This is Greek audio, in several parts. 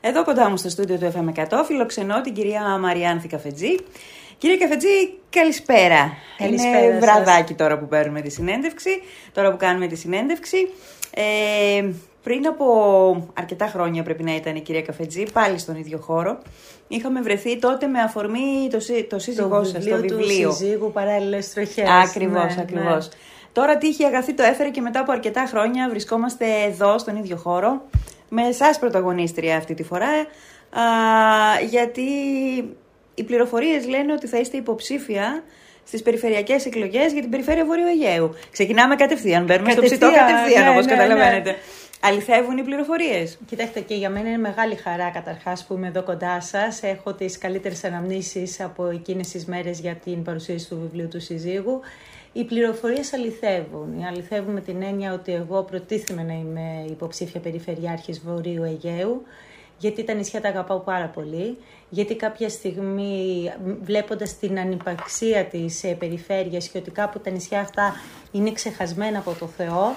Εδώ κοντά μου στο στούντιο του FM100 φιλοξενώ την κυρία Μαριάνθη Καφετζή. Κύριε Καφετζή, καλησπέρα. Καλησπέρα Είναι σας. βραδάκι τώρα που παίρνουμε τη συνέντευξη, τώρα που κάνουμε τη συνέντευξη. Ε, πριν από αρκετά χρόνια πρέπει να ήταν η κυρία Καφετζή, πάλι στον ίδιο χώρο. Είχαμε βρεθεί τότε με αφορμή το, σύ- το σύζυγό σας, το του βιβλίο. συζύγου παράλληλες τροχές. Ακριβώς, Ναι, ακριβώς. ναι. Τώρα τύχη αγαθή το έφερε και μετά από αρκετά χρόνια βρισκόμαστε εδώ στον ίδιο χώρο με εσάς πρωταγωνίστρια αυτή τη φορά α, γιατί οι πληροφορίες λένε ότι θα είστε υποψήφια στις περιφερειακές εκλογές για την περιφέρεια Βορείου Αιγαίου. Ξεκινάμε κατευθείαν, μπαίνουμε στο ψητό Κατευθείαν, κατευθείαν ναι, όπως ναι, καταλαβαίνετε. Αληθεύουν οι πληροφορίες. Κοιτάξτε, και για μένα είναι μεγάλη χαρά καταρχάς που είμαι εδώ κοντά σας. Έχω τις καλύτερες αναμνήσεις από εκείνες τις μέρες για την παρουσίαση του βιβλίου του συζύγου. Οι πληροφορίες αληθεύουν. Αληθεύουν με την έννοια ότι εγώ προτίθεμαι να είμαι υποψήφια περιφερειάρχης Βορείου Αιγαίου, γιατί τα νησιά τα αγαπάω πάρα πολύ, γιατί κάποια στιγμή μ, βλέποντας την ανυπαρξία της ε, περιφέρειας και ότι κάπου τα νησιά αυτά είναι ξεχασμένα από το Θεό,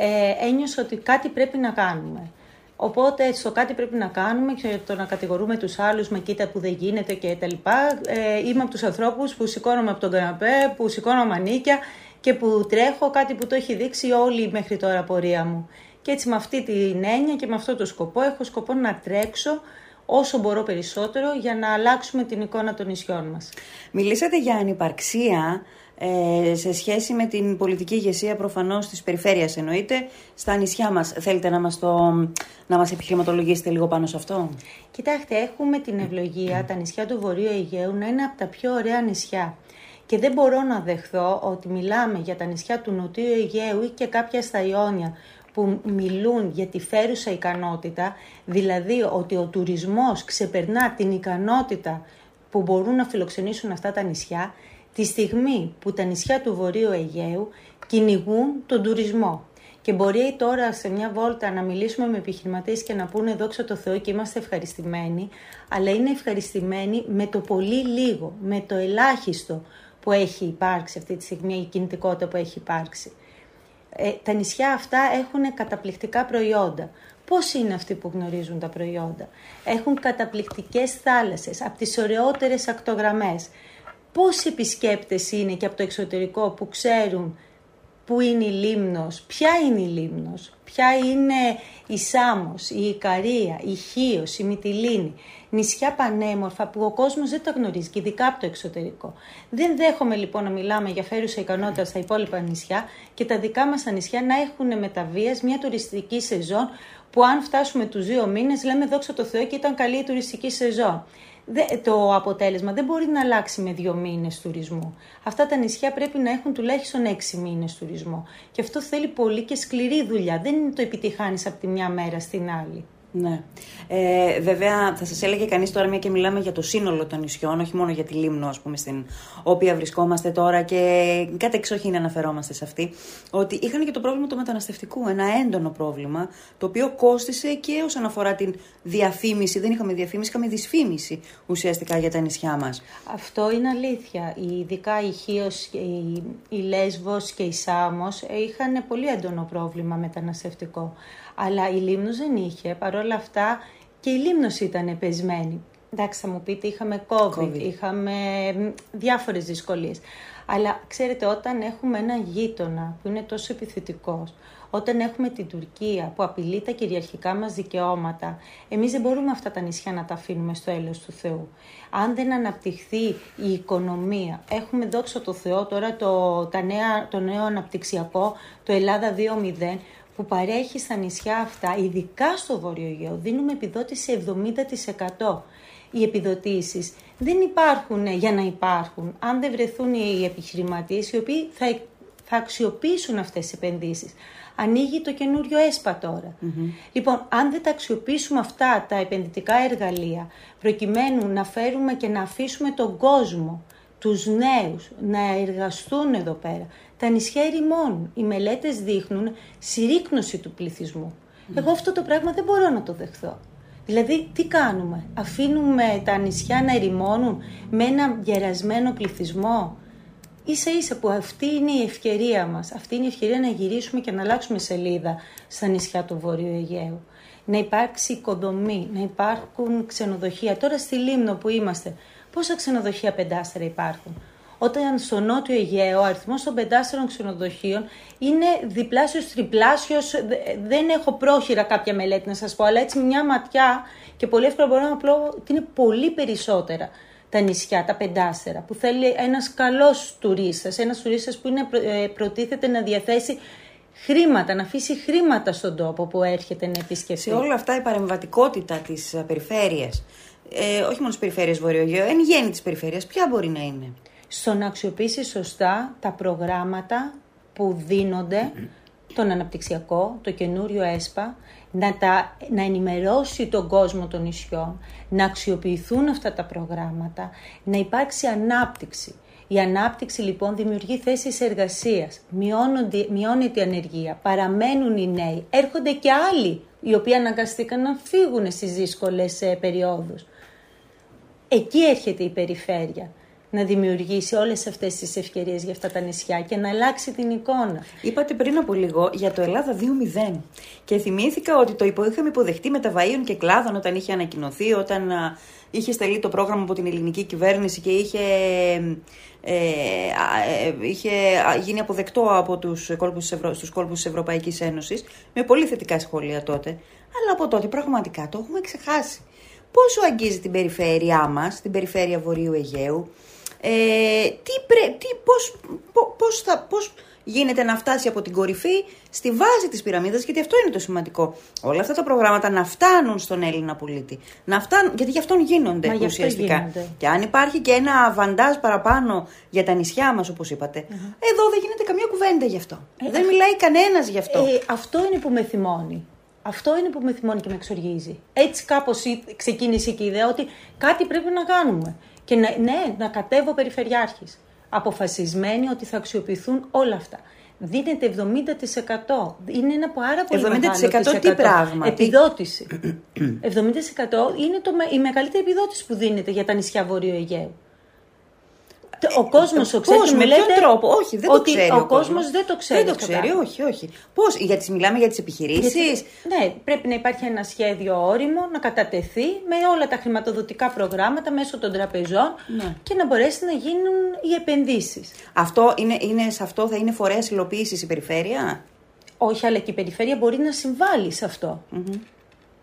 ε, ένιωσα ότι κάτι πρέπει να κάνουμε. Οπότε στο κάτι πρέπει να κάνουμε και το να κατηγορούμε τους άλλους με κοίτα που δεν γίνεται και τα λοιπά. Ε, είμαι από τους ανθρώπους που σηκώνομαι από τον καναπέ, που σηκώνω μανίκια και που τρέχω κάτι που το έχει δείξει όλη η μέχρι τώρα πορεία μου. Και έτσι με αυτή την έννοια και με αυτό το σκοπό έχω σκοπό να τρέξω όσο μπορώ περισσότερο για να αλλάξουμε την εικόνα των νησιών μας. Μιλήσατε για ανυπαρξία ε, σε σχέση με την πολιτική ηγεσία προφανώς της περιφέρειας εννοείται στα νησιά μας. Θέλετε να μας, το, να μας επιχειρηματολογήσετε λίγο πάνω σε αυτό; Κοιτάξτε, έχουμε την ευλογία τα νησιά του Βορείου Αιγαίου να είναι από τα πιο ωραία νησιά. Και δεν μπορώ να δεχθώ ότι μιλάμε για τα νησιά του Νοτιού Αιγαίου ή και κάποια στα Ιόνια που μιλούν για τη φέρουσα ικανότητα, δηλαδή ότι ο τουρισμός ξεπερνά την ικανότητα που μπορούν να φιλοξενήσουν αυτά τα νησιά, τη στιγμή που τα νησιά του Βορείου Αιγαίου κυνηγούν τον τουρισμό. Και μπορεί τώρα σε μια βόλτα να μιλήσουμε με επιχειρηματίες και να πούνε δόξα τω Θεώ και είμαστε ευχαριστημένοι, αλλά είναι ευχαριστημένοι με το πολύ λίγο, με το ελάχιστο που έχει υπάρξει αυτή τη στιγμή, η κινητικότητα που έχει υπάρξει. Ε, τα νησιά αυτά έχουν καταπληκτικά προϊόντα. Πώς είναι αυτοί που γνωρίζουν τα προϊόντα; Έχουν καταπληκτικές θάλασσες, από τις ωραιότερες ακτογραμμές. Πόσοι επισκέπτες είναι και από το εξωτερικό που ξέρουν πού είναι η Λίμνος, ποια είναι η Λίμνος, ποια είναι η Σάμος, η Ικαρία, η Χίος, η Μυτιλίνη. Νησιά πανέμορφα που ο κόσμος δεν τα γνωρίζει και ειδικά από το εξωτερικό. Δεν δέχομαι λοιπόν να μιλάμε για φέρουσα ικανότητα στα υπόλοιπα νησιά και τα δικά μας τα νησιά να έχουν μεταβίας μια τουριστική σεζόν που αν φτάσουμε τους δύο μήνες λέμε δόξα τω Θεώ και ήταν καλή η τουριστική σεζόν. Δε- το αποτέλεσμα δεν μπορεί να αλλάξει με δύο μήνες τουρισμού. Αυτά τα νησιά πρέπει να έχουν τουλάχιστον έξι μήνες τουρισμό. Και αυτό θέλει πολύ και σκληρή δουλειά. Δεν είναι το επιτυχάνεις από τη μια μέρα στην άλλη. Ναι. Ε, βέβαια, θα σας έλεγε κανείς τώρα, μια και μιλάμε για το σύνολο των νησιών, όχι μόνο για τη Λίμνο, ας πούμε, στην οποία βρισκόμαστε τώρα και κάτι εξοχήν αναφερόμαστε σε αυτή, ότι είχαν και το πρόβλημα του μεταναστευτικού. Ένα έντονο πρόβλημα, το οποίο κόστησε και όσον αφορά την διαφήμιση. Δεν είχαμε διαφήμιση, είχαμε δυσφήμιση ουσιαστικά για τα νησιά μας. Αυτό είναι αλήθεια. Η- Ειδικά η Χίος, και η, η Λέσβος και η Σάμος είχαν πολύ έντονο πρόβλημα μεταναστευτικό. Αλλά η Λίμνος δεν είχε. Παρ' όλα αυτά και η Λίμνος ήταν πεσμένη. Εντάξει, θα μου πείτε, είχαμε COVID, COVID. είχαμε μ, διάφορες δυσκολίες. Αλλά ξέρετε, όταν έχουμε ένα γείτονα που είναι τόσο επιθετικός, όταν έχουμε την Τουρκία που απειλεί τα κυριαρχικά μας δικαιώματα, εμείς δεν μπορούμε αυτά τα νησιά να τα αφήνουμε στο έλεος του Θεού. Αν δεν αναπτυχθεί η οικονομία, έχουμε δόξα τω Θεώ τώρα το, τα νέα, το νέο αναπτυξιακό, το Ελλάδα 2.0, που παρέχει στα νησιά αυτά, ειδικά στο Βόρειο Αιγαίο, δίνουμε επιδότηση 70%. Οι επιδοτήσεις δεν υπάρχουν για να υπάρχουν, αν δεν βρεθούν οι επιχειρηματίες οι οποίοι θα, θα αξιοποιήσουν αυτές τις επενδύσεις. Ανοίγει το καινούριο ΕΣΠΑ τώρα. Λοιπόν, αν δεν τα αξιοποιήσουμε αυτά τα επενδυτικά εργαλεία, προκειμένου να φέρουμε και να αφήσουμε τον κόσμο, τους νέους, να εργαστούν εδώ πέρα, τα νησιά ερημώνουν. Οι μελέτες δείχνουν συρρήκνωση του πληθυσμού. Εγώ αυτό το πράγμα δεν μπορώ να το δεχθώ. Δηλαδή, τι κάνουμε, αφήνουμε τα νησιά να ερημώνουν με ένα γερασμένο πληθυσμό; Ίσα ίσα που αυτή είναι η ευκαιρία μας. Αυτή είναι η ευκαιρία να γυρίσουμε και να αλλάξουμε σελίδα στα νησιά του Βορείου Αιγαίου. να υπάρξει οικοδομή, να υπάρχουν ξενοδοχεία. Τώρα στη Λίμνο που είμαστε, πόσα ξενοδοχεία πεντάστερα υπάρχουν; Όταν στο Νότιο Αιγαίο ο αριθμός των πεντάστερων ξενοδοχείων είναι διπλάσιος, τριπλάσιος. Δεν έχω πρόχειρα κάποια μελέτη να σας πω, αλλά έτσι μια ματιά και πολύ εύκολα μπορώ να πω ότι είναι πολύ περισσότερα τα νησιά, τα πεντάστερα, που θέλει ένας καλός τουρίστας, ένας τουρίστας που είναι, ε, προτίθεται να διαθέσει χρήματα, να αφήσει χρήματα στον τόπο που έρχεται να επισκεφθεί. Σε όλα αυτά η παρεμβατικότητα της ε, περιφέρειας, ε, όχι μόνο της περιφέρειας Βορειογείου, εν γέννη της περιφέρειας, ποια μπορεί να είναι; Στο να αξιοποιήσει σωστά τα προγράμματα που δίνονται, τον αναπτυξιακό, το καινούριο ΕΣΠΑ, να, τα, να ενημερώσει τον κόσμο των νησιών, να αξιοποιηθούν αυτά τα προγράμματα, να υπάρξει ανάπτυξη. Η ανάπτυξη λοιπόν δημιουργεί θέσεις εργασίας, μειώνεται η ανεργία, παραμένουν οι νέοι, έρχονται και άλλοι οι οποίοι αναγκαστήκαν να φύγουν στις δύσκολες ε, περιόδους. Εκεί έρχεται η περιφέρεια να δημιουργήσει όλες αυτές τις ευκαιρίες για αυτά τα νησιά και να αλλάξει την εικόνα. Είπατε πριν από λίγο για το Ελλάδα 2.0 και θυμήθηκα ότι το υπο, είχαμε υποδεχτεί με τα βαΐων και κλάδων όταν είχε ανακοινωθεί, όταν είχε στελεί το πρόγραμμα από την ελληνική κυβέρνηση και είχε, ε, ε, είχε γίνει αποδεκτό από τους κόλπους, της Ευρω... στους κόλπους της Ευρωπαϊκής Ένωσης με πολύ θετικά σχόλια τότε. Αλλά από τότε πραγματικά το έχουμε ξεχάσει. Πόσο αγγίζει την περιφέρειά μας, την περιφέρεια Βορείου Αιγαίου, ε, τι πρέ, τι, πώς, πώς, θα, πώς γίνεται να φτάσει από την κορυφή στη βάση της πυραμίδας, γιατί αυτό είναι το σημαντικό. Όλα αυτά τα προγράμματα να φτάνουν στον Έλληνα πολίτη. Να φτάνουν, γιατί γι' αυτόν γίνονται Μα ουσιαστικά. Γίνονται. Και αν υπάρχει και ένα βαντάζ παραπάνω για τα νησιά μας, όπως είπατε, εδώ δεν γίνεται καμία κουβέντα γι' αυτό. Ε, δεν μιλάει κανένας γι' αυτό. Ε, αυτό είναι που με θυμώνει. Αυτό είναι που με θυμώνει και με εξοργίζει. Έτσι κάπως ξεκίνησε και η ιδέα ότι κάτι πρέπει να κάνουμε. Και να, ναι, να κατέβω περιφερειάρχης. Αποφασισμένοι ότι θα αξιοποιηθούν όλα αυτά. Δίνεται 70%. Είναι ένα πάρα πολύ 70% μεγάλο τι πράγμα; Επιδότηση. 70% είναι το, η μεγαλύτερη επιδότηση που δίνεται για τα νησιά Βορείου Αιγαίου. Ο κόσμος ο ξέρει. με ποιον τρόπο, όχι, δεν το ξέρει. Ο, κόσμος δεν το ξέρει. Δεν το ξέρει, όχι, όχι. Πώς, γιατί μιλάμε για τις επιχειρήσεις; Ναι, πρέπει να υπάρχει ένα σχέδιο όριμο να κατατεθεί με όλα τα χρηματοδοτικά προγράμματα μέσω των τραπεζών ναι. και να μπορέσει να γίνουν οι επενδύσεις. Αυτό είναι, είναι, σε αυτό θα είναι φορέας υλοποίησης η περιφέρεια; Όχι, αλλά και η περιφέρεια μπορεί να συμβάλλει σε αυτό.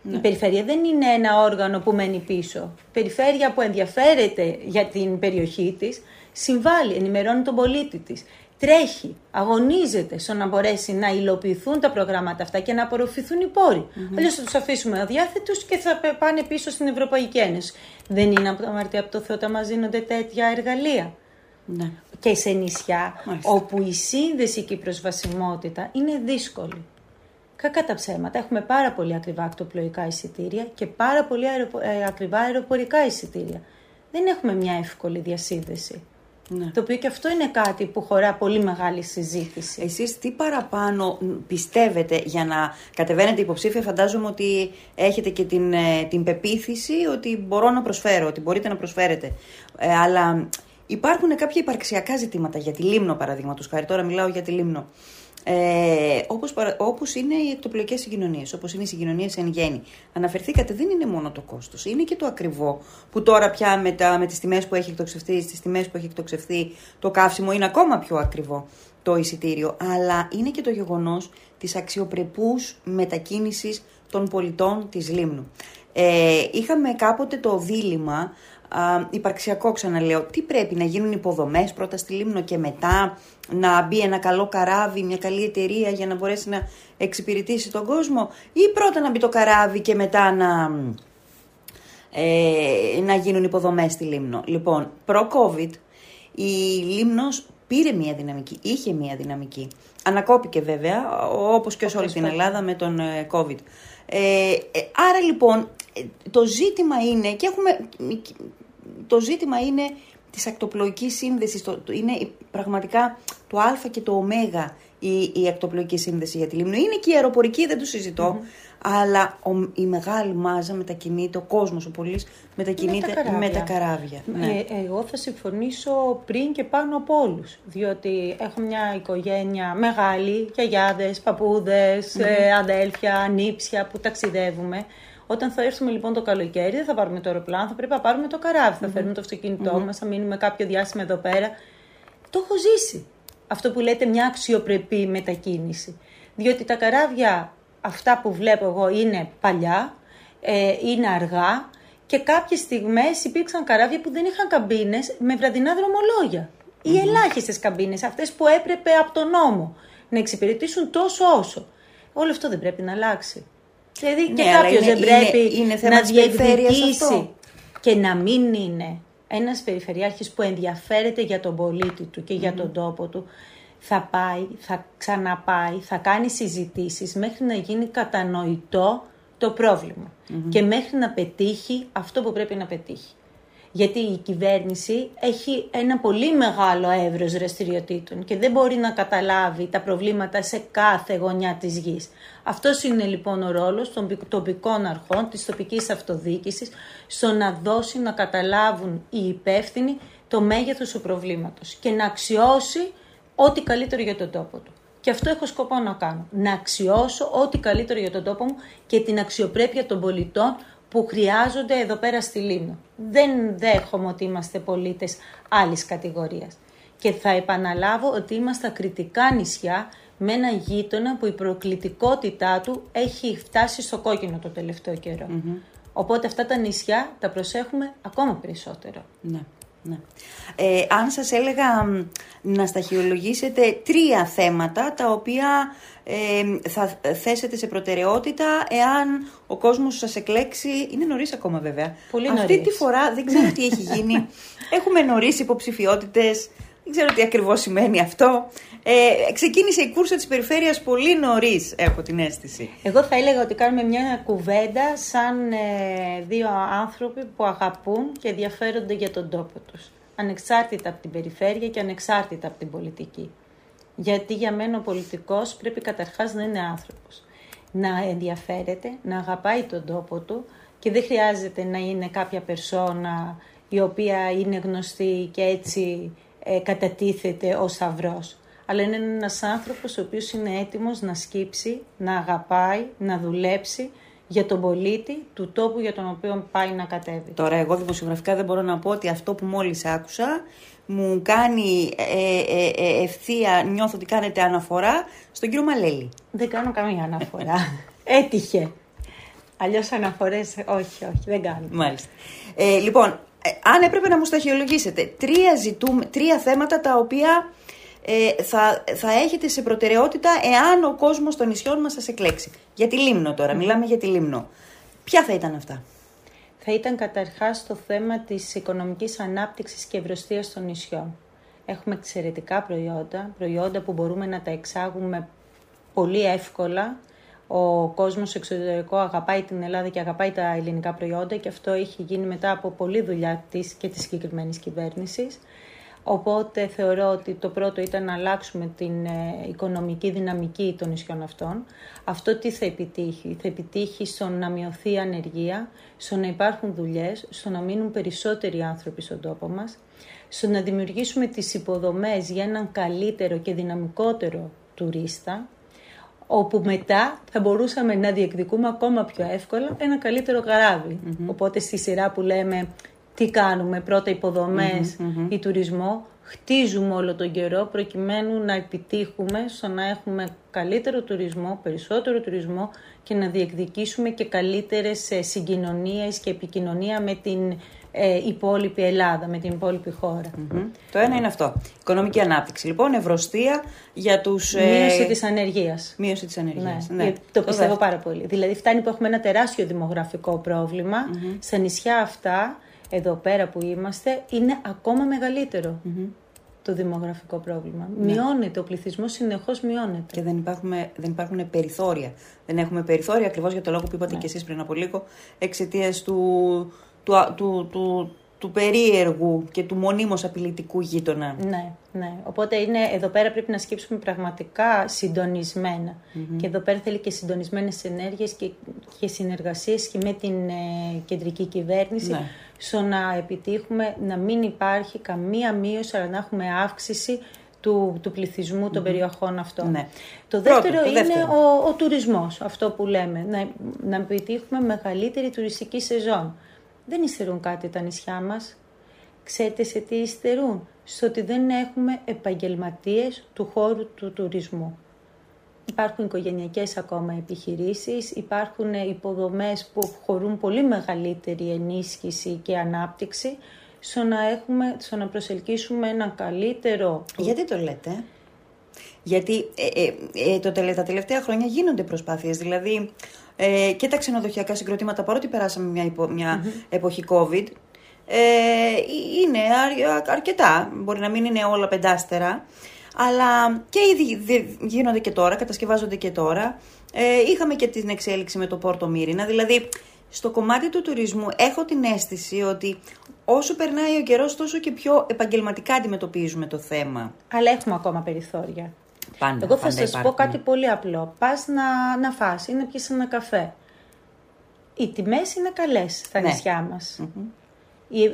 Η ναι. περιφέρεια δεν είναι ένα όργανο που μένει πίσω. Η περιφέρεια που ενδιαφέρεται για την περιοχή της συμβάλλει, ενημερώνει τον πολίτη της. Τρέχει, αγωνίζεται στο να μπορέσει να υλοποιηθούν τα προγράμματα αυτά και να απορροφηθούν οι πόροι. Mm-hmm. Αλλιώς θα τους αφήσουμε αδιάθετους και θα πάνε πίσω στην Ευρωπαϊκή Ένωση. Δεν είναι από το αμαρτία από το Θεό όταν μας δίνονται τέτοια εργαλεία. Ναι. Και σε νησιά όπου η σύνδεση και η προσβασιμότητα είναι δύσκολη. Κακά τα ψέματα. Έχουμε πάρα πολύ ακριβά ακτοπλοϊκά εισιτήρια και πάρα πολύ ε, ακριβά αεροπορικά εισιτήρια. Δεν έχουμε μια εύκολη διασύνδεση. Ναι. Το οποίο και αυτό είναι κάτι που χωρά πολύ μεγάλη συζήτηση. Εσείς τι παραπάνω πιστεύετε για να κατεβαίνετε υποψήφια, φαντάζομαι ότι έχετε και την, ε, την πεποίθηση ότι μπορώ να προσφέρω, ότι μπορείτε να προσφέρετε. Ε, αλλά υπάρχουν κάποια υπαρξιακά ζητήματα για τη Λίμνο παραδείγματος χάρη. Τώρα μιλάω για τη Λίμνο. Ε, όπως, όπως είναι οι εκτοπλοϊκές συγκοινωνίες, όπως είναι οι συγκοινωνίες εν γέννη. Αναφερθήκατε, δεν είναι μόνο το κόστος, είναι και το ακριβό, που τώρα πια με, τα, με τις τιμές που έχει εκτοξευθεί, στις τιμές που έχει εκτοξευθεί το καύσιμο είναι ακόμα πιο ακριβό το εισιτήριο, αλλά είναι και το γεγονός της αξιοπρεπούς μετακίνησης των πολιτών της Λίμνου. Ε, είχαμε κάποτε το δίλημα α, υπαρξιακό ξαναλέω, τι πρέπει να γίνουν υποδομές πρώτα στη Λίμνο και μετά να μπει ένα καλό καράβι, μια καλή εταιρεία για να μπορέσει να εξυπηρετήσει τον κόσμο ή πρώτα να μπει το καράβι και μετά να, ε, να γίνουν υποδομές στη Λίμνο. Λοιπόν, προ-COVID η Λίμνος πήρε μια δυναμική, είχε μια δυναμική. Ανακόπηκε βέβαια, όπως και σε όλη την Ελλάδα με τον ε, COVID. Ε, ε, άρα λοιπόν το ζήτημα είναι και έχουμε το ζήτημα είναι της ακτοπλοϊκής σύνδεσης, το, είναι πραγματικά το α και το ω η, η ακτοπλοϊκή σύνδεση για τη Λίμνο. Είναι και η αεροπορική, δεν το συζητω Αλλά ο, η μεγάλη μάζα μετακινείται, ο κόσμος ο πολίς μετακινείται με τα καράβια. Με ναι. Ε, εγώ θα συμφωνήσω πριν και πάνω από όλους. Διότι έχω μια οικογένεια μεγάλη, γιαγιάδες, παππούδες, ε, αδέλφια, νύψια που ταξιδεύουμε. Όταν θα έρθουμε λοιπόν το καλοκαίρι, δεν θα πάρουμε το αεροπλάνο, θα πρέπει να πάρουμε το καράβι. Θα φέρουμε το αυτοκίνητό mm-hmm. μας, θα μείνουμε κάποιο διάστημα εδώ πέρα. Το έχω ζήσει. Αυτό που λέτε μια αξιοπρεπή μετακίνηση. Διότι τα καράβια αυτά που βλέπω εγώ είναι παλιά, ε, είναι αργά και κάποιες στιγμές υπήρξαν καράβια που δεν είχαν καμπίνες με βραδινά δρομολόγια. Mm-hmm. Οι ελάχιστες καμπίνες, αυτές που έπρεπε από τον νόμο να εξυπηρετήσουν τόσο όσο. Όλο αυτό δεν πρέπει να αλλάξει. Δηλαδή και ναι, κάποιος δεν πρέπει είναι, να διεκδικήσει και να μην είναι ένας περιφερειάρχης που ενδιαφέρεται για τον πολίτη του και για τον τόπο του. Θα πάει, θα ξαναπάει, θα κάνει συζητήσεις μέχρι να γίνει κατανοητό το προβλημα και μέχρι να πετύχει αυτό που πρέπει να πετύχει γιατί η κυβέρνηση έχει ένα πολύ μεγάλο εύρος δραστηριοτήτων και δεν μπορεί να καταλάβει τα προβλήματα σε κάθε γωνιά της γης. Αυτός είναι λοιπόν ο ρόλος των τοπικών αρχών, της τοπικής αυτοδιοίκησης, στο να δώσει να καταλάβουν οι υπεύθυνοι το μέγεθος του προβλήματος και να αξιώσει ό,τι καλύτερο για τον τόπο του. Και αυτό έχω σκοπό να κάνω. Να αξιώσω ό,τι καλύτερο για τον τόπο μου και την αξιοπρέπεια των πολιτών που χρειάζονται εδώ πέρα στη Λίμνο. Δεν δέχομαι ότι είμαστε πολίτες άλλης κατηγορίας. Και θα επαναλάβω ότι είμαστε κριτικά νησιά με ένα γείτονα που η προκλητικότητά του έχει φτάσει στο κόκκινο το τελευταίο Οπότε αυτά τα νησιά τα προσέχουμε ακόμα περισσότερο. Ναι. Ναι. Ε, αν σας έλεγα να σταχυολογήσετε τρία θέματα τα οποία ε, θα θέσετε σε προτεραιότητα εάν ο κόσμος σας εκλέξει, είναι νωρίς ακόμα βέβαια. Πολύ Αυτή τη φορά δεν ξέρω τι έχει γίνει. Έχουμε νωρίς υποψηφιότητες, δεν ξέρω τι ακριβώς σημαίνει αυτό. Ε, ξεκίνησε η κούρσα της περιφέρειας πολύ νωρίς, έχω την αίσθηση. Εγώ θα έλεγα ότι κάνουμε μια κουβέντα σαν ε, δύο άνθρωποι που αγαπούν και ενδιαφέρονται για τον τόπο τους. Ανεξάρτητα από την περιφέρεια και ανεξάρτητα από την πολιτική. Γιατί για μένα ο πολιτικός πρέπει καταρχάς να είναι άνθρωπος. Να ενδιαφέρεται, να αγαπάει τον τόπο του και δεν χρειάζεται να είναι κάποια περσόνα η οποία είναι γνωστή και έτσι ε, κατατίθεται ως σταυρός αλλά είναι ένας άνθρωπος ο οποίος είναι έτοιμος να σκύψει, να αγαπάει, να δουλέψει για τον πολίτη του τόπου για τον οποίο πάει να κατέβει. Τώρα εγώ δημοσιογραφικά δεν μπορώ να πω ότι αυτό που μόλις άκουσα μου κάνει ε, ε, ε, ευθεία, νιώθω ότι κάνετε αναφορά στον κύριο Μαλέλη. Δεν κάνω καμία αναφορά. Έτυχε. Αλλιώς αναφορές, όχι, όχι, δεν κάνω. Μάλιστα. Ε, λοιπόν, ε, αν έπρεπε να μου σταχυολογήσετε τρία, ζητούμε, τρία θέματα τα οποία ε, θα, θα έχετε σε προτεραιότητα εάν ο κόσμος των νησιών μας σας εκλέξει. Για τη Λίμνο τώρα, μιλάμε για τη Λίμνο. Ποια θα ήταν αυτά; Θα ήταν καταρχάς το θέμα της οικονομικής ανάπτυξης και ευρωστίας των νησιών. Έχουμε εξαιρετικά προϊόντα, προϊόντα που μπορούμε να τα εξάγουμε πολύ εύκολα. Ο κόσμος εξωτερικό αγαπάει την Ελλάδα και αγαπάει τα ελληνικά προϊόντα και αυτό έχει γίνει μετά από πολλή δουλειά της και της συγκεκριμένης κυβέρνησης. Οπότε θεωρώ ότι το πρώτο ήταν να αλλάξουμε την ε, οικονομική δυναμική των νησιών αυτών. Αυτό τι θα επιτύχει; Θα επιτύχει στο να μειωθεί η ανεργία, στο να υπάρχουν δουλειές, στο να μείνουν περισσότεροι άνθρωποι στον τόπο μας, στο να δημιουργήσουμε τις υποδομές για έναν καλύτερο και δυναμικότερο τουρίστα, όπου μετά θα μπορούσαμε να διεκδικούμε ακόμα πιο εύκολα ένα καλύτερο Οπότε στη σειρά που λέμε τι κάνουμε, πρώτα ή τουρισμό, χτίζουμε όλο τον καιρό προκειμένου να επιτύχουμε στο να έχουμε καλύτερο τουρισμό, περισσότερο τουρισμό και να διεκδικήσουμε και καλύτερες ε, συγκοινωνίες και επικοινωνία με την ε, υπόλοιπη Ελλάδα, με την υπόλοιπη Το ένα είναι αυτό. Οικονομική ανάπτυξη. Λοιπόν, ευρωστία για τους... Ε... Μείωση της ανεργίας. Μείωση της ανεργίας, ναι. ναι. Το πιστεύω πάρα πολύ. Δηλαδή φτάνει που έχουμε ένα τεράστιο δημογραφικό πρόβλημα. Στα νησιά αυτά εδώ πέρα που είμαστε είναι ακόμα το δημογραφικό πρόβλημα. Ναι. Μειώνεται, ο πληθυσμός συνεχώς μειώνεται. Και δεν υπάρχουν, δεν υπάρχουν περιθώρια. Δεν έχουμε περιθώρια ακριβώς για το λόγο που είπατε ναι. και εσείς πριν από λίγο, εξαιτίας του, του, του, του, του περίεργου και του μονίμως απειλητικού γείτονα. Ναι, ναι. Οπότε είναι, εδώ πέρα πρέπει να σκέψουμε πραγματικά Και εδώ πέρα θέλει και συντονισμένες ενέργειες και, και συνεργασίες και με την ε, κεντρική κυβέρνηση ναι. στο να επιτύχουμε να μην υπάρχει καμία μείωση αλλά να έχουμε αύξηση του, του πληθυσμού των περιοχών αυτών. Ναι. Το δεύτερο είναι ο, ο τουρισμός, αυτό που λέμε, να, να επιτύχουμε μεγαλύτερη τουριστική σεζόν. Δεν υστερούν κάτι τα νησιά μας. Ξέρετε σε τι υστερούν; Στο ότι δεν έχουμε επαγγελματίες του χώρου του τουρισμού. Υπάρχουν οικογενειακές ακόμα επιχειρήσεις, υπάρχουν υποδομές που χωρούν πολύ μεγαλύτερη ενίσχυση και ανάπτυξη στο να, έχουμε, στο να προσελκύσουμε ένα καλύτερο... Γιατί το λέτε; Γιατί ε, ε, ε το, τα τελευταία χρόνια γίνονται προσπάθειες, δηλαδή ε, και τα ξενοδοχειακά συγκροτήματα, παρότι περάσαμε μια, μια εποχή COVID, ε, είναι αρκετά, μπορεί να μην είναι όλα πεντάστερα, αλλά και ήδη γίνονται και τώρα, κατασκευάζονται και τώρα. Ε, είχαμε και την εξέλιξη με το Πόρτο Μύρινα, δηλαδή στο κομμάτι του τουρισμού έχω την αίσθηση ότι όσο περνάει ο καιρός τόσο και πιο επαγγελματικά αντιμετωπίζουμε το θέμα. Αλλά έχουμε ακόμα περιθώρια. Πάντα, Εγώ θα σας πω κάτι πολύ απλό. Πας να, να φας ή να πιει ένα καφέ. Οι τιμές είναι καλές στα ναι. νησιά μας.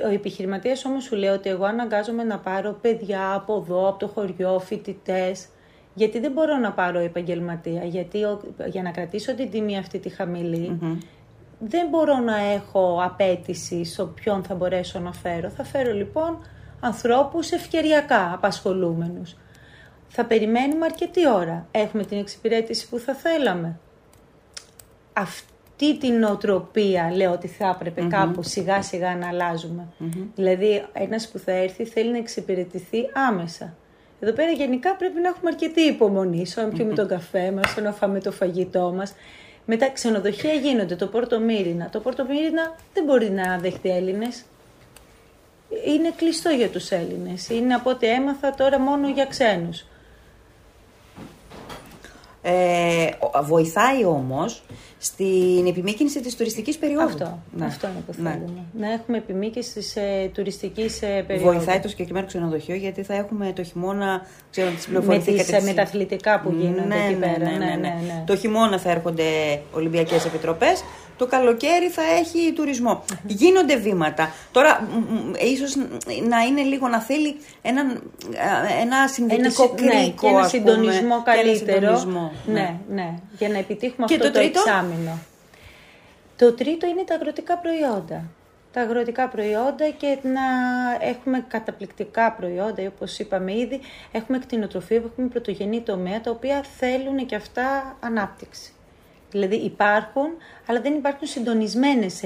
Ο επιχειρηματίας όμως σου λέει ότι εγώ αναγκάζομαι να πάρω παιδιά από εδώ, από το χωριό, φοιτητές. Γιατί δεν μπορώ να πάρω επαγγελματία. Γιατί για να κρατήσω την τιμή αυτή τη χαμηλη δεν μπορώ να έχω απέτηση στο ποιον θα μπορέσω να φέρω. Θα φέρω λοιπόν ανθρώπους ευκαιριακά απασχολούμενους. Θα περιμένουμε αρκετή ώρα. Έχουμε την εξυπηρέτηση που θα θέλαμε. Αυτή την νοοτροπία λέω ότι θα έπρεπε κάπου σιγά σιγά να αλλαζουμε Δηλαδή ένας που θα έρθει θέλει να εξυπηρετηθεί άμεσα. Εδώ πέρα γενικά πρέπει να έχουμε αρκετή υπομονή στο να πιούμε τον καφέ μας, στο να φάμε το φαγητό μας. Μετά ξενοδοχεία γίνονται, το Πόρτο Μύρινα. Το Πόρτο Μύρινα δεν μπορεί να δεχτεί Έλληνες. Είναι κλειστό για τους Έλληνες. Είναι από ό,τι έμαθα τώρα μόνο για ξένους. Ε, βοηθάει όμως στην επιμήκυνση της τουριστικής περίοδου. Αυτό, ναι. αυτό είναι που ναι. θέλουμε. Να έχουμε επιμήκυνση της ε, τουριστικής ε, περίοδου. Βοηθάει το συγκεκριμένο ξενοδοχείο γιατί θα έχουμε το χειμώνα, ξέρω τις Με, τις, ε, με τα αθλητικά που γίνονται ναι, εκεί ναι, πέρα. Ναι, ναι, Το χειμώνα θα έρχονται Ολυμπιακές Επιτροπές το καλοκαίρι θα έχει τουρισμό. Γίνονται βήματα. Τώρα, ίσως να είναι λίγο να θέλει ένα, ένα συνδετικό ένα, κρίκο, ναι, και ένα συντονισμό καλύτερο. Ένα συντονισμό, ναι. ναι, ναι, για να επιτύχουμε και αυτό το, το εξάμεινο. Το τρίτο είναι τα αγροτικά προϊόντα. Τα αγροτικά προϊόντα και να έχουμε καταπληκτικά προϊόντα, όπως είπαμε ήδη, έχουμε κτηνοτροφία, έχουμε πρωτογενή τομέα, τα οποία θέλουν και αυτά ανάπτυξη. Δηλαδή υπάρχουν, αλλά δεν υπάρχουν συντονισμένες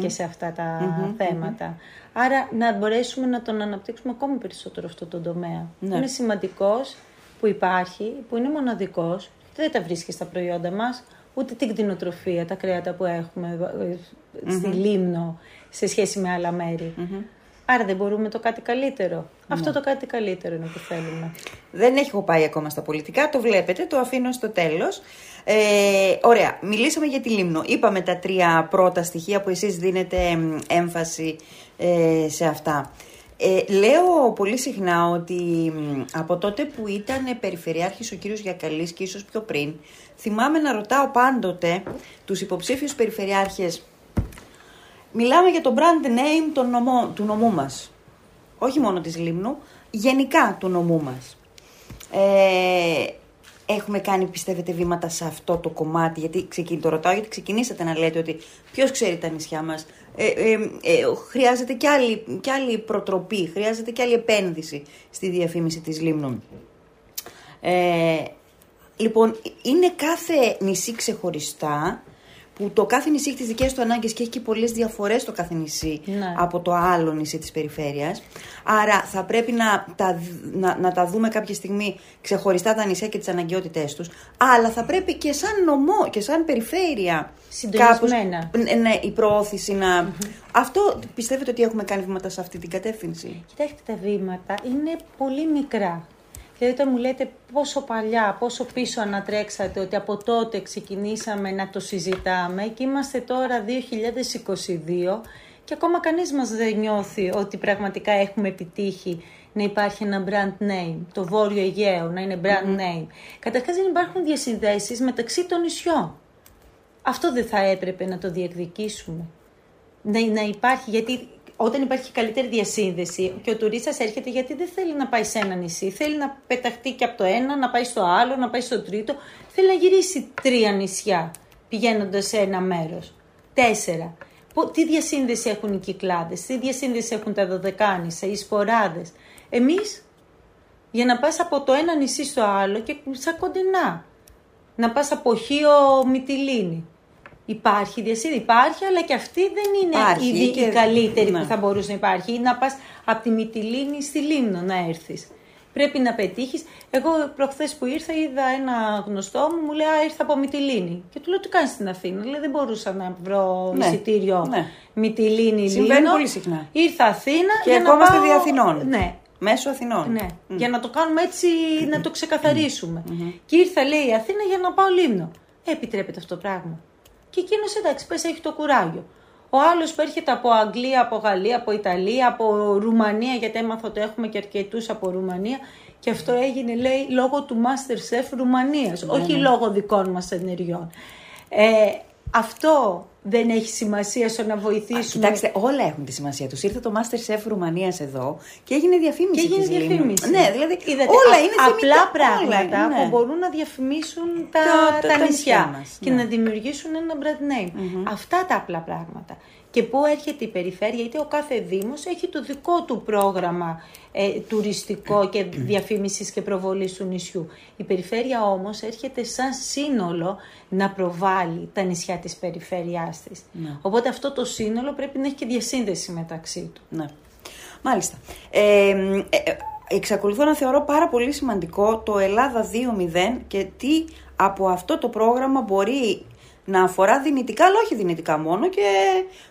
και σε αυτά τα θεματα Άρα να μπορέσουμε να τον αναπτύξουμε ακόμη περισσότερο αυτό το τομέα. Ναι. Είναι σημαντικός που υπάρχει, που είναι μοναδικός, δεν τα βρίσκεις στα προϊόντα μας, ούτε την κτηνοτροφία, τα κρέατα που έχουμε στη Λίμνο σε σχέση με άλλα Άρα δεν μπορούμε το κάτι καλύτερο. Ναι. Αυτό το κάτι καλύτερο είναι που θέλουμε. Δεν έχω πάει ακόμα στα πολιτικά, το βλέπετε, το αφήνω στο τέλος. Ε, ωραία, μιλήσαμε για τη Λίμνο. Είπαμε τα τρία πρώτα στοιχεία που εσείς δίνετε έμφαση ε, σε αυτά. Ε, λέω πολύ συχνά ότι από τότε που ήταν περιφερειάρχης ο κύριος Γιακαλής και ίσως πιο πριν, θυμάμαι να ρωτάω πάντοτε τους υποψήφιους περιφερειάρχες Μιλάμε για το brand name του νομό, του νομού μας. Όχι μόνο της Λίμνου, γενικά του νομού μας. Ε, έχουμε κάνει, πιστεύετε, βήματα σε αυτό το κομμάτι, γιατί ξεκιν, το ρωτάω γιατί ξεκινήσατε να λέτε ότι ποιος ξέρει τα νησιά μας, ε, ε, ε, χρειάζεται και άλλη, και άλλη προτροπή, χρειάζεται και άλλη επένδυση στη διαφήμιση της Λίμνου. Ε, λοιπόν, είναι κάθε νησί ξεχωριστά που το κάθε νησί έχει τις δικές του ανάγκες και έχει και πολλές διαφορές το κάθε νησί ναι. από το άλλο νησί της περιφέρειας. Άρα θα πρέπει να τα, να, να τα δούμε κάποια στιγμή ξεχωριστά τα νησιά και τις αναγκαιότητές τους. Αλλά θα πρέπει και σαν νομό και σαν περιφέρεια. Κάπως, ναι, η προώθηση να. Αυτό πιστεύετε ότι έχουμε κάνει βήματα σε αυτή την κατεύθυνση; Κοιτάξτε, τα βήματα είναι πολύ μικρά. Δηλαδή όταν μου λέτε πόσο παλιά, πόσο πίσω ανατρέξατε ότι από τότε ξεκινήσαμε να το συζητάμε και είμαστε τώρα 2022 και ακόμα κανείς μας δεν νιώθει ότι πραγματικά έχουμε επιτύχει να υπάρχει ένα brand name, το Βόρειο Αιγαίο να είναι brand name. Καταρχάς δεν υπάρχουν διασυνδέσεις μεταξύ των νησιών. Αυτό δεν θα έπρεπε να το διεκδικήσουμε. Να, να υπάρχει, γιατί όταν υπάρχει καλύτερη διασύνδεση και ο τουρίστας έρχεται γιατί δεν θέλει να πάει σε ένα νησί, θέλει να πεταχτεί και από το ένα, να πάει στο άλλο, να πάει στο τρίτο, θέλει να γυρίσει τρία νησιά πηγαίνοντας σε ένα μέρος. Τέσσερα. Τι διασύνδεση έχουν οι κυκλάδες, τι διασύνδεση έχουν τα δωδεκάνησα, οι σποράδες. Εμείς για να πας από το ένα νησί στο άλλο και σαν κοντινά. Να πας από Χίο Μυτιλίνη. Υπάρχει διασύνδεση, υπάρχει, αλλά και αυτή δεν είναι υπάρχει, η, και... η καλύτερη ναι. που θα μπορούσε να υπάρχει. Ή να πας από τη Μυτιλίνη στη Λίμνο να έρθεις. Πρέπει να πετύχεις. Εγώ προχθές που ήρθα είδα ένα γνωστό μου, μου λέει «Α, ήρθα από Μυτιλίνη». Και του λέω «Τι κάνεις στην Αθήνα». Λέει «Δεν μπορούσα να βρω Ναι, εισιτήριο ναι. Μυτιλίνη, Συμβαίνει Λίμνο». πολύ συχνά. Ήρθα Αθήνα Και για να ακόμα στη πάω... Διαθηνών. Ναι, Μέσω Αθηνών. ναι. Για να το κάνουμε έτσι, να το ξεκαθαρίσουμε. Και ήρθα, λέει, η Αθήνα για να πάω Λίμνο. Ε, επιτρέπεται αυτό το πράγμα. Και εκείνος εντάξει, πες έχει το κουράγιο. Ο άλλος που έρχεται από Αγγλία, από Γαλλία, από Ιταλία, από Ρουμανία, γιατί έμαθα ότι έχουμε και αρκετούς από Ρουμανία. Και αυτό έγινε, λέει, λόγω του Masterchef Ρουμανίας, όχι λόγω δικών μας ενεργειών. Ε, αυτό δεν έχει σημασία στο να βοηθήσουμε. Κοιτάξτε, όλα έχουν τη σημασία τους. Ήρθε το Masterchef Ρουμανίας εδώ και έγινε διαφήμιση. Και έγινε της Λίμνου. διαφήμιση. Ναι, δηλαδή Είδατε, όλα α- είναι απλά θεμητά, πράγματα όλα, ναι. που μπορούν να διαφημίσουν τα, Τα- τα- τα, τα νησιά νησιά μας, και ναι. να δημιουργήσουν ένα brand name. Αυτά τα απλά πράγματα. Και πού έρχεται η περιφέρεια, γιατί ο κάθε Δήμος έχει το δικό του πρόγραμμα ε, τουριστικό και διαφήμισης και προβολής του νησιού. Η περιφέρεια όμως έρχεται σαν σύνολο να προβάλλει τα νησιά της περιφέρειάς της. Οπότε αυτό το σύνολο πρέπει να έχει και διασύνδεση μεταξύ του. Ναι. Μάλιστα. Ε, ε, ε, εξακολουθώ να θεωρώ πάρα πολύ σημαντικό το Ελλάδα 2.0 και τι από αυτό το πρόγραμμα μπορεί να αφορά δυνητικά, αλλά όχι δυνητικά μόνο και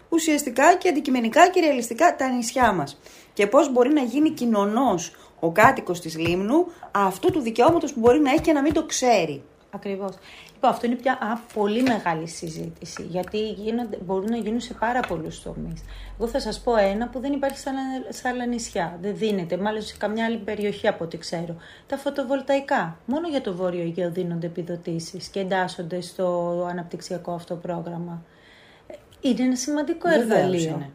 ουσιαστικά και αντικειμενικά και ρεαλιστικά τα νησιά μας. Και πώς μπορεί να γίνει κοινωνός ο κάτοικος της Λίμνου αυτού του δικαιώματος που μπορεί να έχει και να μην το ξέρει. Ακριβώς. Λοιπόν, αυτό είναι πια α, πολύ μεγάλη συζήτηση, γιατί γίνονται, μπορούν να γίνουν σε πάρα πολλούς τομείς. Εγώ θα σας πω ένα που δεν υπάρχει σε άλλα, σε άλλα νησιά. Δεν δίνεται, μάλλον σε καμιά άλλη περιοχή από ό,τι ξέρω. Τα φωτοβολταϊκά. Μόνο για το Βόρειο Αιγαίο δίνονται επιδοτήσεις και εντάσσονται στο αναπτυξιακό αυτό πρόγραμμα. Ε, Είναι ένα σημαντικό Βεβαίως εργαλείο.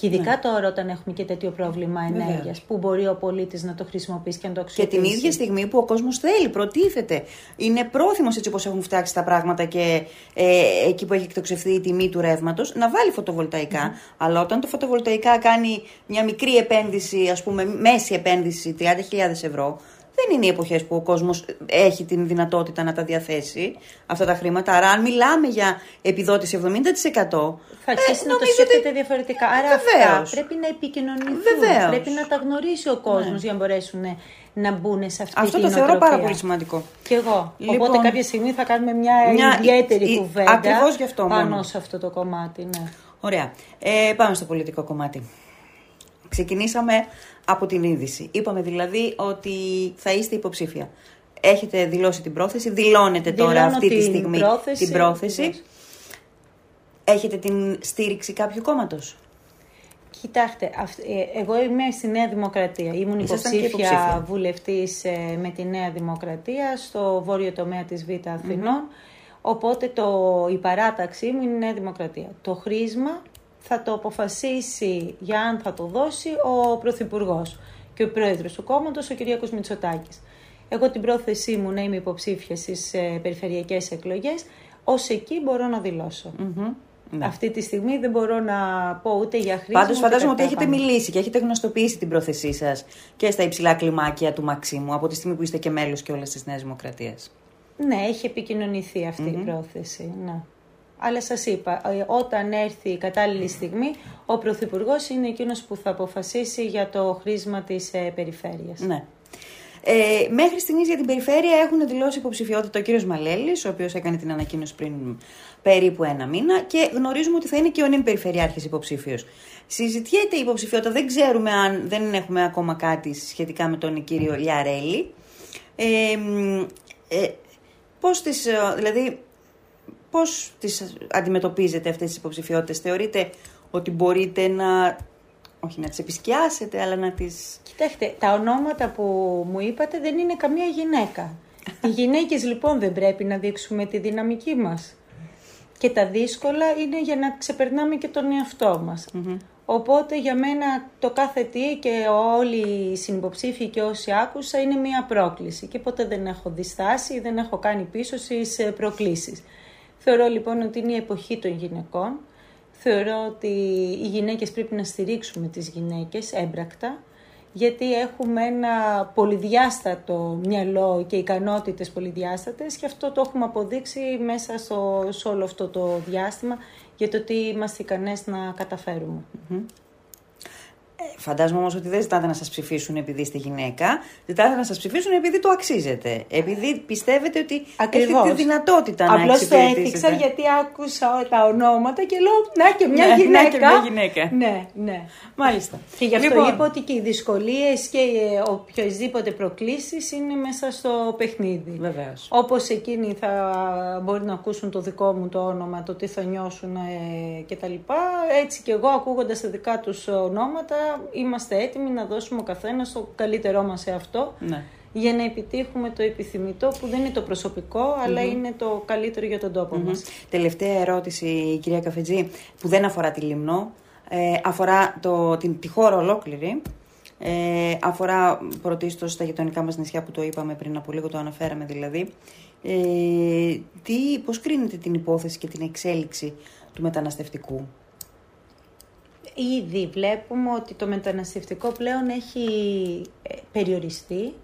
Είναι. Και ειδικά τώρα όταν έχουμε και τέτοιο πρόβλημα Βεβαίως. ενέργειας, που μπορεί ο πολίτης να το χρησιμοποιήσει και να το Και αξιοποιήσει. την ίδια στιγμή που ο κόσμος θέλει, προτίθεται. Είναι πρόθυμος έτσι όπως έχουν φτιάξει τα πράγματα και ε, εκεί που έχει εκτοξευθεί η τιμή του ρεύματος να βάλει φωτοβολταϊκά. Αλλά όταν το φωτοβολταϊκά κάνει μια μικρή επένδυση, ας πούμε, μέση επένδυση 30.000 ευρώ, δεν είναι οι εποχές που ο κόσμος έχει την δυνατότητα να τα διαθέσει αυτά τα χρήματα. Άρα, αν μιλάμε για επιδότηση 70%. Θα αρχίσει ε, να το νομίζω σκέφτεται ότι- διαφορετικά. Άρα Βεβαίως. αυτά πρέπει να επικοινωνηθούν. Βεβαίως. Πρέπει να τα γνωρίσει ο κόσμος Ναι. για να μπορέσουν να μπουν σε αυτή Αυτό την το θεωρώ πάρα νοοτροπία. πολύ σημαντικό. Και εγώ. Λοιπόν, Οπότε κάποια στιγμή θα κάνουμε μια, μια- ιδιαίτερη η- κουβέντα ακριβώς γι' αυτό πάνω μόνο. σε αυτό το κομμάτι. Ναι. Ωραία. Ε, πάμε στο πολιτικό κομμάτι. Ξεκινήσαμε από την είδηση. Είπαμε δηλαδή ότι θα είστε υποψήφια. Έχετε δηλώσει την πρόθεση, δηλώνετε τώρα Δηλώνω αυτή τη την στιγμή πρόθεση, την πρόθεση. ακριβώς. Έχετε την στήριξη κάποιου κόμματος; Κοιτάξτε, αυ- ε, εγώ είμαι στη Νέα Δημοκρατία. Ήμουν Ήσασταν και υποψήφια, υποψήφια. βουλευτής ε, με τη Νέα Δημοκρατία στο βόρειο τομέα της Β' Αθηνών. Οπότε το, η παράταξή μου είναι η Νέα Δημοκρατία. Το χρήσμα θα το αποφασίσει για αν θα το δώσει ο Πρωθυπουργός και ο Πρόεδρος του κόμματος, ο κ. Μητσοτάκης. Εγώ την πρόθεσή μου να είμαι υποψήφια στις ε, περιφερειακές εκλογές, ως εκεί μπορώ να δηλώσω. Μμμ. Ναι. Αυτή τη στιγμή δεν μπορώ να πω ούτε για χρήση. Πάντως, φαντάζομαι ότι έχετε μιλήσει και έχετε γνωστοποιήσει την πρόθεσή σας και στα υψηλά κλιμάκια του Μαξίμου από τη στιγμή που είστε και μέλος και όλα της Νέας Δημοκρατίας. Ναι, έχει επικοινωνηθεί αυτή η πρόθεση. Ναι. Αλλά σας είπα, ε, όταν έρθει η κατάλληλη στιγμή, ο Πρωθυπουργός είναι εκείνος που θα αποφασίσει για το χρήσμα της ε, περιφέρειας. Ναι. Ε, μέχρι στιγμής για την περιφέρεια έχουν δηλώσει υποψηφιότητα ο κύριος Μαλέλης, ο οποίος έκανε την ανακοίνωση πριν περίπου ένα μήνα και γνωρίζουμε ότι θα είναι και ο νυν περιφερειάρχης υποψήφιος. Συζητιέται η υποψηφιότητα, δεν ξέρουμε αν δεν έχουμε ακόμα κάτι σχετικά με τον κύριο Λιαρέλη. Ε, μ, ε, πώς τις, ε, δηλαδή, πώς τις αντιμετωπίζετε αυτές τις υποψηφιότητες, θεωρείτε ότι μπορείτε να, όχι να τις επισκιάσετε, αλλά να τις... Κοιτάξτε, τα ονόματα που μου είπατε δεν είναι καμία γυναίκα. Οι γυναίκες λοιπόν δεν πρέπει να δείξουμε τη δυναμική μας. Και τα δύσκολα είναι για να ξεπερνάμε και τον εαυτό μας. Οπότε για μένα το κάθε τι και όλοι οι συνυποψήφοι και όσοι άκουσα είναι μια πρόκληση και ποτέ δεν έχω διστάσει, δεν έχω κάνει πίσω στις προκλήσεις. Θεωρώ λοιπόν ότι είναι η εποχή των γυναικών. Θεωρώ ότι οι γυναίκες πρέπει να στηρίξουμε τις γυναίκες έμπρακτα γιατί έχουμε ένα πολυδιάστατο μυαλό και ικανότητες πολυδιάστατες και αυτό το έχουμε αποδείξει μέσα στο, σε όλο αυτό το διάστημα για το τι είμαστε ικανές να καταφερουμε Φαντάζομαι όμως ότι δεν ζητάτε να σας ψηφίσουν επειδή είστε γυναίκα. Ζητάτε να σας ψηφίσουν επειδή το αξίζετε. Επειδή πιστεύετε ότι Ακριβώς. έχετε τη δυνατότητα Απλώς να εξυπηρετήσετε. το έθιξα γιατί άκουσα τα ονόματα και λέω να και μια Ναι, γυναίκα. να και μια γυναίκα. Ναι, ναι. Μάλιστα. Και γι' αυτό Λοιπόν, είπα ότι και οι δυσκολίες και οποιασδήποτε προκλήσεις είναι μέσα στο παιχνίδι. Βεβαίως. Όπως εκείνοι θα μπορεί να ακούσουν το δικό μου το όνομα, το τι θα νιώσουν ε, και τα λοιπά, έτσι και εγώ ακούγοντας τα δικά τους ονόματα είμαστε έτοιμοι να δώσουμε ο καθένας το καλύτερό μας σε αυτό Ναι. για να επιτύχουμε το επιθυμητό που δεν είναι το προσωπικό αλλά είναι το καλύτερο για τον τόπο μας. Τελευταία ερώτηση, κυρία Καφετζή, που δεν αφορά τη Λιμνό, ε, αφορά το, την, τη χώρα ολόκληρη. Ε, αφορά πρωτίστως τα γειτονικά μας νησιά που το είπαμε πριν από λίγο, το αναφέραμε δηλαδή. Ε, τι, πώς κρίνετε την υπόθεση και την εξέλιξη του μεταναστευτικού; Ήδη βλέπουμε ότι το μεταναστευτικό πλέον έχει ε, περιοριστεί,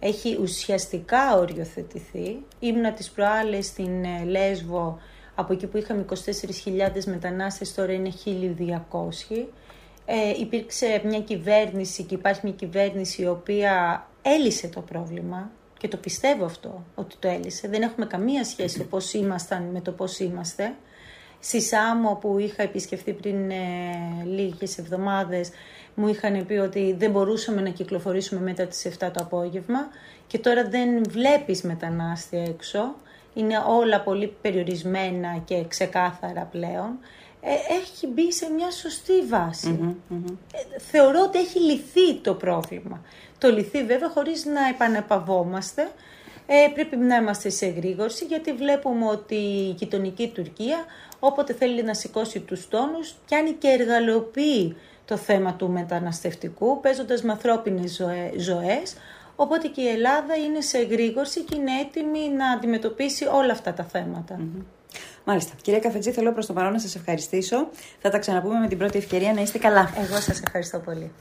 έχει ουσιαστικά οριοθετηθεί. Ήμουνα τις προάλλες στην ε, Λέσβο, από εκεί που είχαμε 24.000 μετανάστες, τώρα είναι 1.200. Ε, υπήρξε μια κυβέρνηση και υπάρχει μια κυβέρνηση η οποία έλυσε το πρόβλημα και το πιστεύω αυτό ότι το έλυσε. Δεν έχουμε καμία σχέση το πώς ήμασταν με το πώς είμαστε. Στη Σάμο που είχα επισκεφθεί πριν ε, λίγες εβδομάδες μου είχαν πει ότι δεν μπορούσαμε να κυκλοφορήσουμε μετά τις 7 το απόγευμα και τώρα δεν βλέπεις μετανάστη έξω. Είναι όλα πολύ περιορισμένα και ξεκάθαρα πλέον. Ε, έχει μπει σε μια σωστή βάση. Ε, θεωρώ ότι έχει λυθεί το πρόβλημα. Το λυθεί βέβαια χωρίς να επανεπαβόμαστε. Ε, πρέπει να είμαστε σε εγρήγορση γιατί βλέπουμε ότι η γειτονική Τουρκία όποτε θέλει να σηκώσει τους τόνους πιάνει και εργαλειοποιεί το θέμα του μεταναστευτικού παίζοντας με ανθρώπινες ζωέ- ζωές οπότε και η Ελλάδα είναι σε εγρήγορση και είναι έτοιμη να αντιμετωπίσει όλα αυτά τα θέματα. Μάλιστα. Κυρία Καφετζή, θέλω προς το παρόν να σας ευχαριστήσω. Θα τα ξαναπούμε με την πρώτη ευκαιρία να είστε καλά. Εγώ σας ευχαριστώ πολύ.